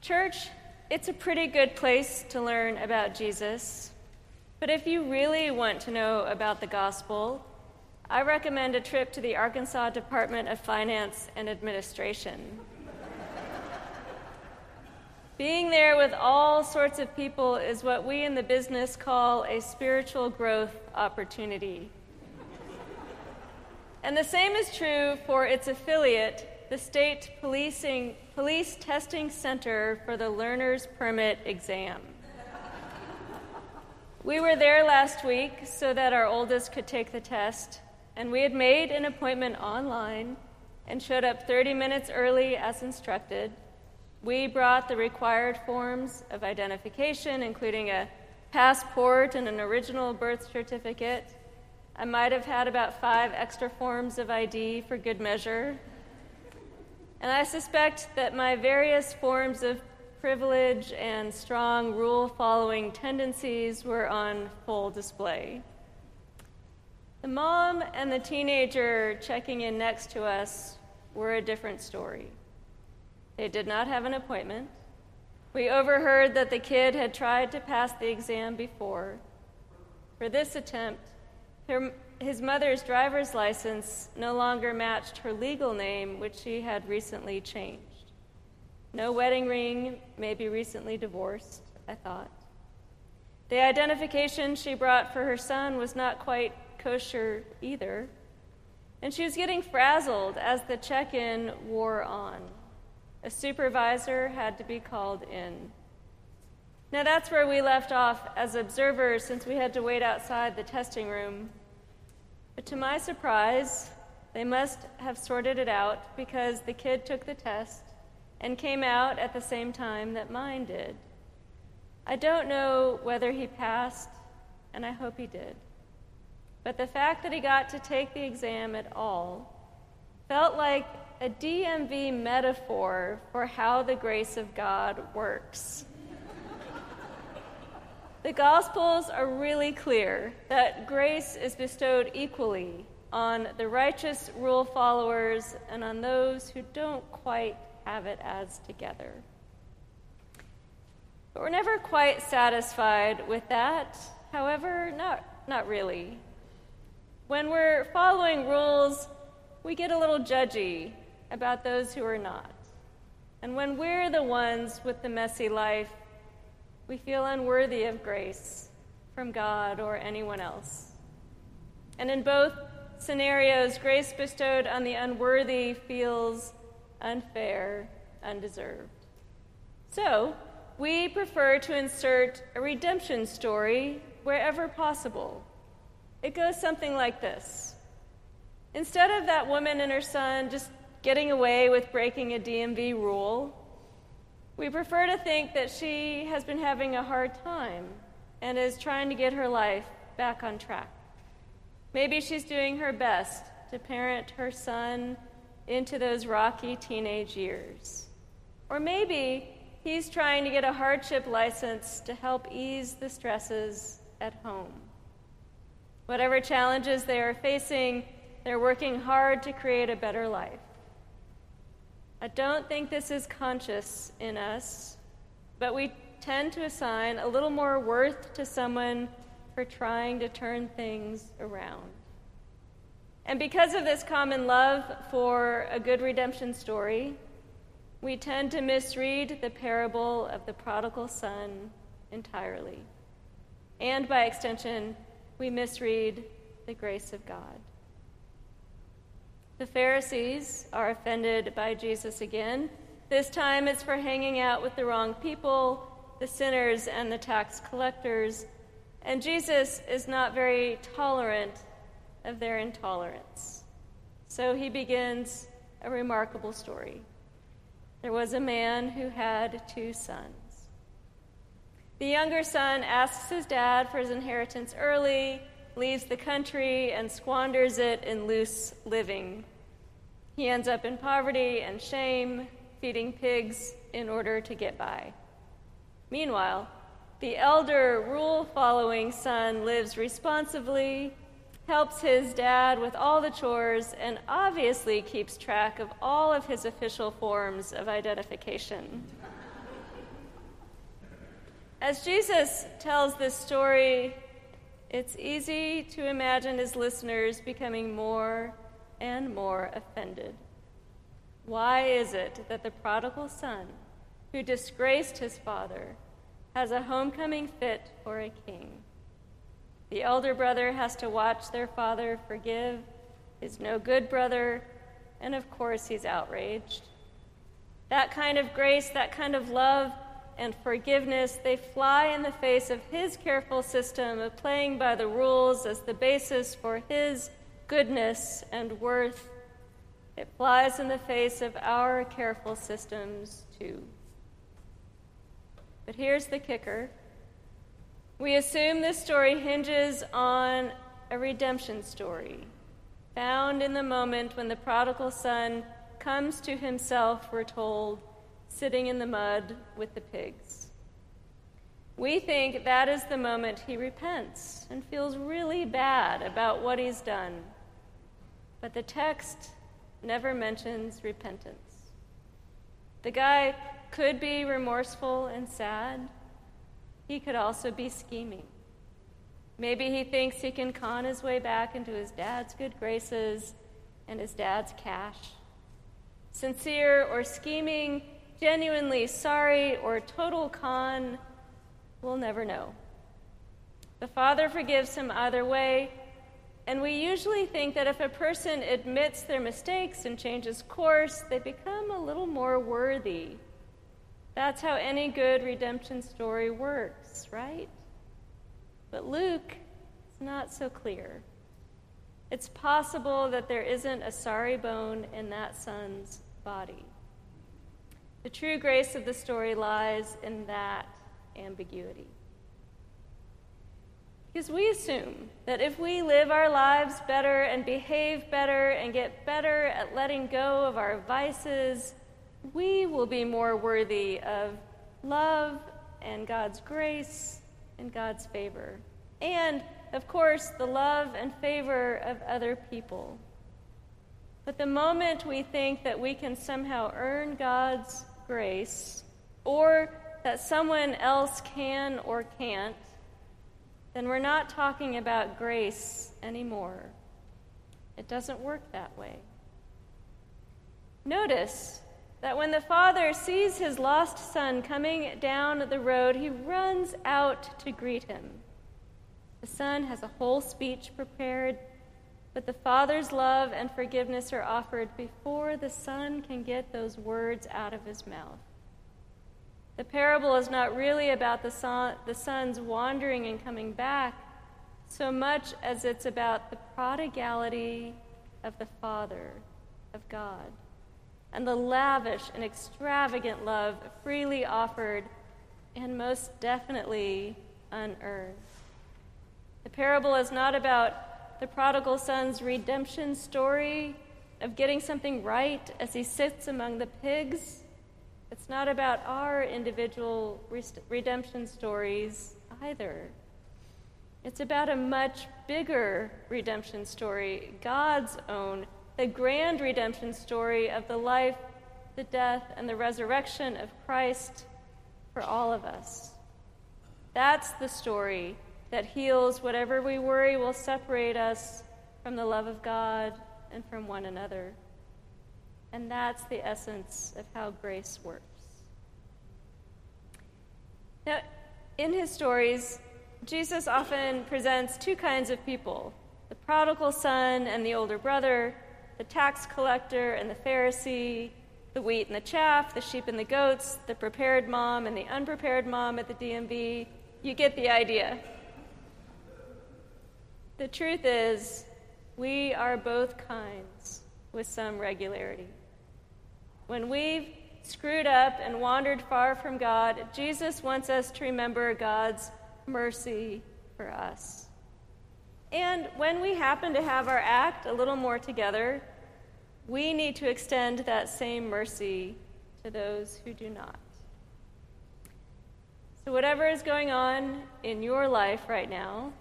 Church, it's a pretty good place to learn about Jesus. But if you really want to know about the gospel, I recommend a trip to the Arkansas Department of Finance and Administration. Being there with all sorts of people is what we in the business call a spiritual growth opportunity. And the same is true for its affiliate, the State Policing, Police Testing Center for the Learner's Permit Exam. We were there last week so that our oldest could take the test, and we had made an appointment online and showed up 30 minutes early as instructed. We brought the required forms of identification, including a passport and an original birth certificate. I might have had about five extra forms of ID for good measure. And I suspect that my various forms of privilege and strong rule following tendencies were on full display. The mom and the teenager checking in next to us were a different story. They did not have an appointment. We overheard that the kid had tried to pass the exam before. For this attempt, her, his mother's driver's license no longer matched her legal name, which she had recently changed. No wedding ring, maybe recently divorced, I thought. The identification she brought for her son was not quite kosher either, and she was getting frazzled as the check in wore on. A supervisor had to be called in. Now, that's where we left off as observers since we had to wait outside the testing room. But to my surprise, they must have sorted it out because the kid took the test and came out at the same time that mine did. I don't know whether he passed, and I hope he did. But the fact that he got to take the exam at all felt like a DMV metaphor for how the grace of God works. The Gospels are really clear that grace is bestowed equally on the righteous rule followers and on those who don't quite have it as together. But we're never quite satisfied with that. However, not, not really. When we're following rules, we get a little judgy about those who are not. And when we're the ones with the messy life, we feel unworthy of grace from God or anyone else. And in both scenarios, grace bestowed on the unworthy feels unfair, undeserved. So, we prefer to insert a redemption story wherever possible. It goes something like this Instead of that woman and her son just getting away with breaking a DMV rule. We prefer to think that she has been having a hard time and is trying to get her life back on track. Maybe she's doing her best to parent her son into those rocky teenage years. Or maybe he's trying to get a hardship license to help ease the stresses at home. Whatever challenges they are facing, they're working hard to create a better life. I don't think this is conscious in us, but we tend to assign a little more worth to someone for trying to turn things around. And because of this common love for a good redemption story, we tend to misread the parable of the prodigal son entirely. And by extension, we misread the grace of God. The Pharisees are offended by Jesus again. This time it's for hanging out with the wrong people, the sinners and the tax collectors. And Jesus is not very tolerant of their intolerance. So he begins a remarkable story. There was a man who had two sons. The younger son asks his dad for his inheritance early, leaves the country, and squanders it in loose living. He ends up in poverty and shame, feeding pigs in order to get by. Meanwhile, the elder, rule following son lives responsibly, helps his dad with all the chores, and obviously keeps track of all of his official forms of identification. As Jesus tells this story, it's easy to imagine his listeners becoming more and more offended. Why is it that the prodigal son, who disgraced his father, has a homecoming fit for a king? The elder brother has to watch their father forgive his no good brother, and of course he's outraged. That kind of grace, that kind of love and forgiveness, they fly in the face of his careful system of playing by the rules as the basis for his goodness and worth. It flies in the face of our careful systems, too. But here's the kicker we assume this story hinges on a redemption story found in the moment when the prodigal son comes to himself, we're told, sitting in the mud with the pigs. We think that is the moment he repents and feels really bad about what he's done. But the text never mentions repentance. The guy could be remorseful and sad he could also be scheming. Maybe he thinks he can con his way back into his dad's good graces and his dad's cash. Sincere or scheming, genuinely sorry or total con, we'll never know. The Father forgives him either way, and we usually think that if a person admits their mistakes and changes course, they become a little more worthy that's how any good redemption story works, right? But Luke is not so clear. It's possible that there isn't a sorry bone in that son's body. The true grace of the story lies in that ambiguity. Because we assume that if we live our lives better and behave better and get better at letting go of our vices we will be more worthy of love and God's grace and God's favor. And, of course, the love and favor of other people. But the moment we think that we can somehow earn God's grace, or that someone else can or can't, then we're not talking about grace anymore. It doesn't work that way. Notice that when the father sees his lost son coming down the road, he runs out to greet him. The son has a whole speech prepared, but the father's love and forgiveness are offered before the son can get those words out of his mouth. The parable is not really about the, son, the son's wandering and coming back so much as it's about the prodigality of the Father, of God and the lavish and extravagant love freely offered and most definitely unearned. The parable is not about the prodigal son's redemption story of getting something right as he sits among the pigs. It's not about our individual redemption stories either. It's about a much bigger redemption story, God's own the grand redemption story of the life, the death, and the resurrection of Christ for all of us. That's the story that heals whatever we worry will separate us from the love of God and from one another. And that's the essence of how grace works. Now, in his stories, Jesus often presents two kinds of people the prodigal son and the older brother the tax collector and the Pharisee, the wheat and the chaff, the sheep and the goats, the prepared mom and the unprepared mom at the DMV. You get the idea. The truth is, we are both kinds with some regularity. When we've screwed up and wandered far from God, Jesus wants us to remember God's mercy for us. And when we happen to have our act a little more together, we need to extend that same mercy to those who do not. So, whatever is going on in your life right now,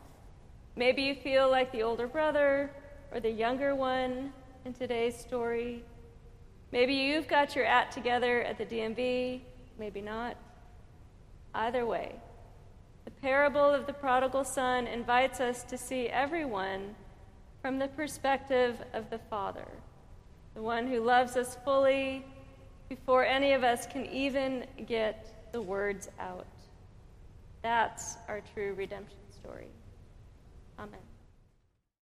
maybe you feel like the older brother or the younger one in today's story. Maybe you've got your act together at the DMV, maybe not. Either way, The parable of the prodigal son invites us to see everyone from the perspective of the Father, the one who loves us fully before any of us can even get the words out. That's our true redemption story. Amen.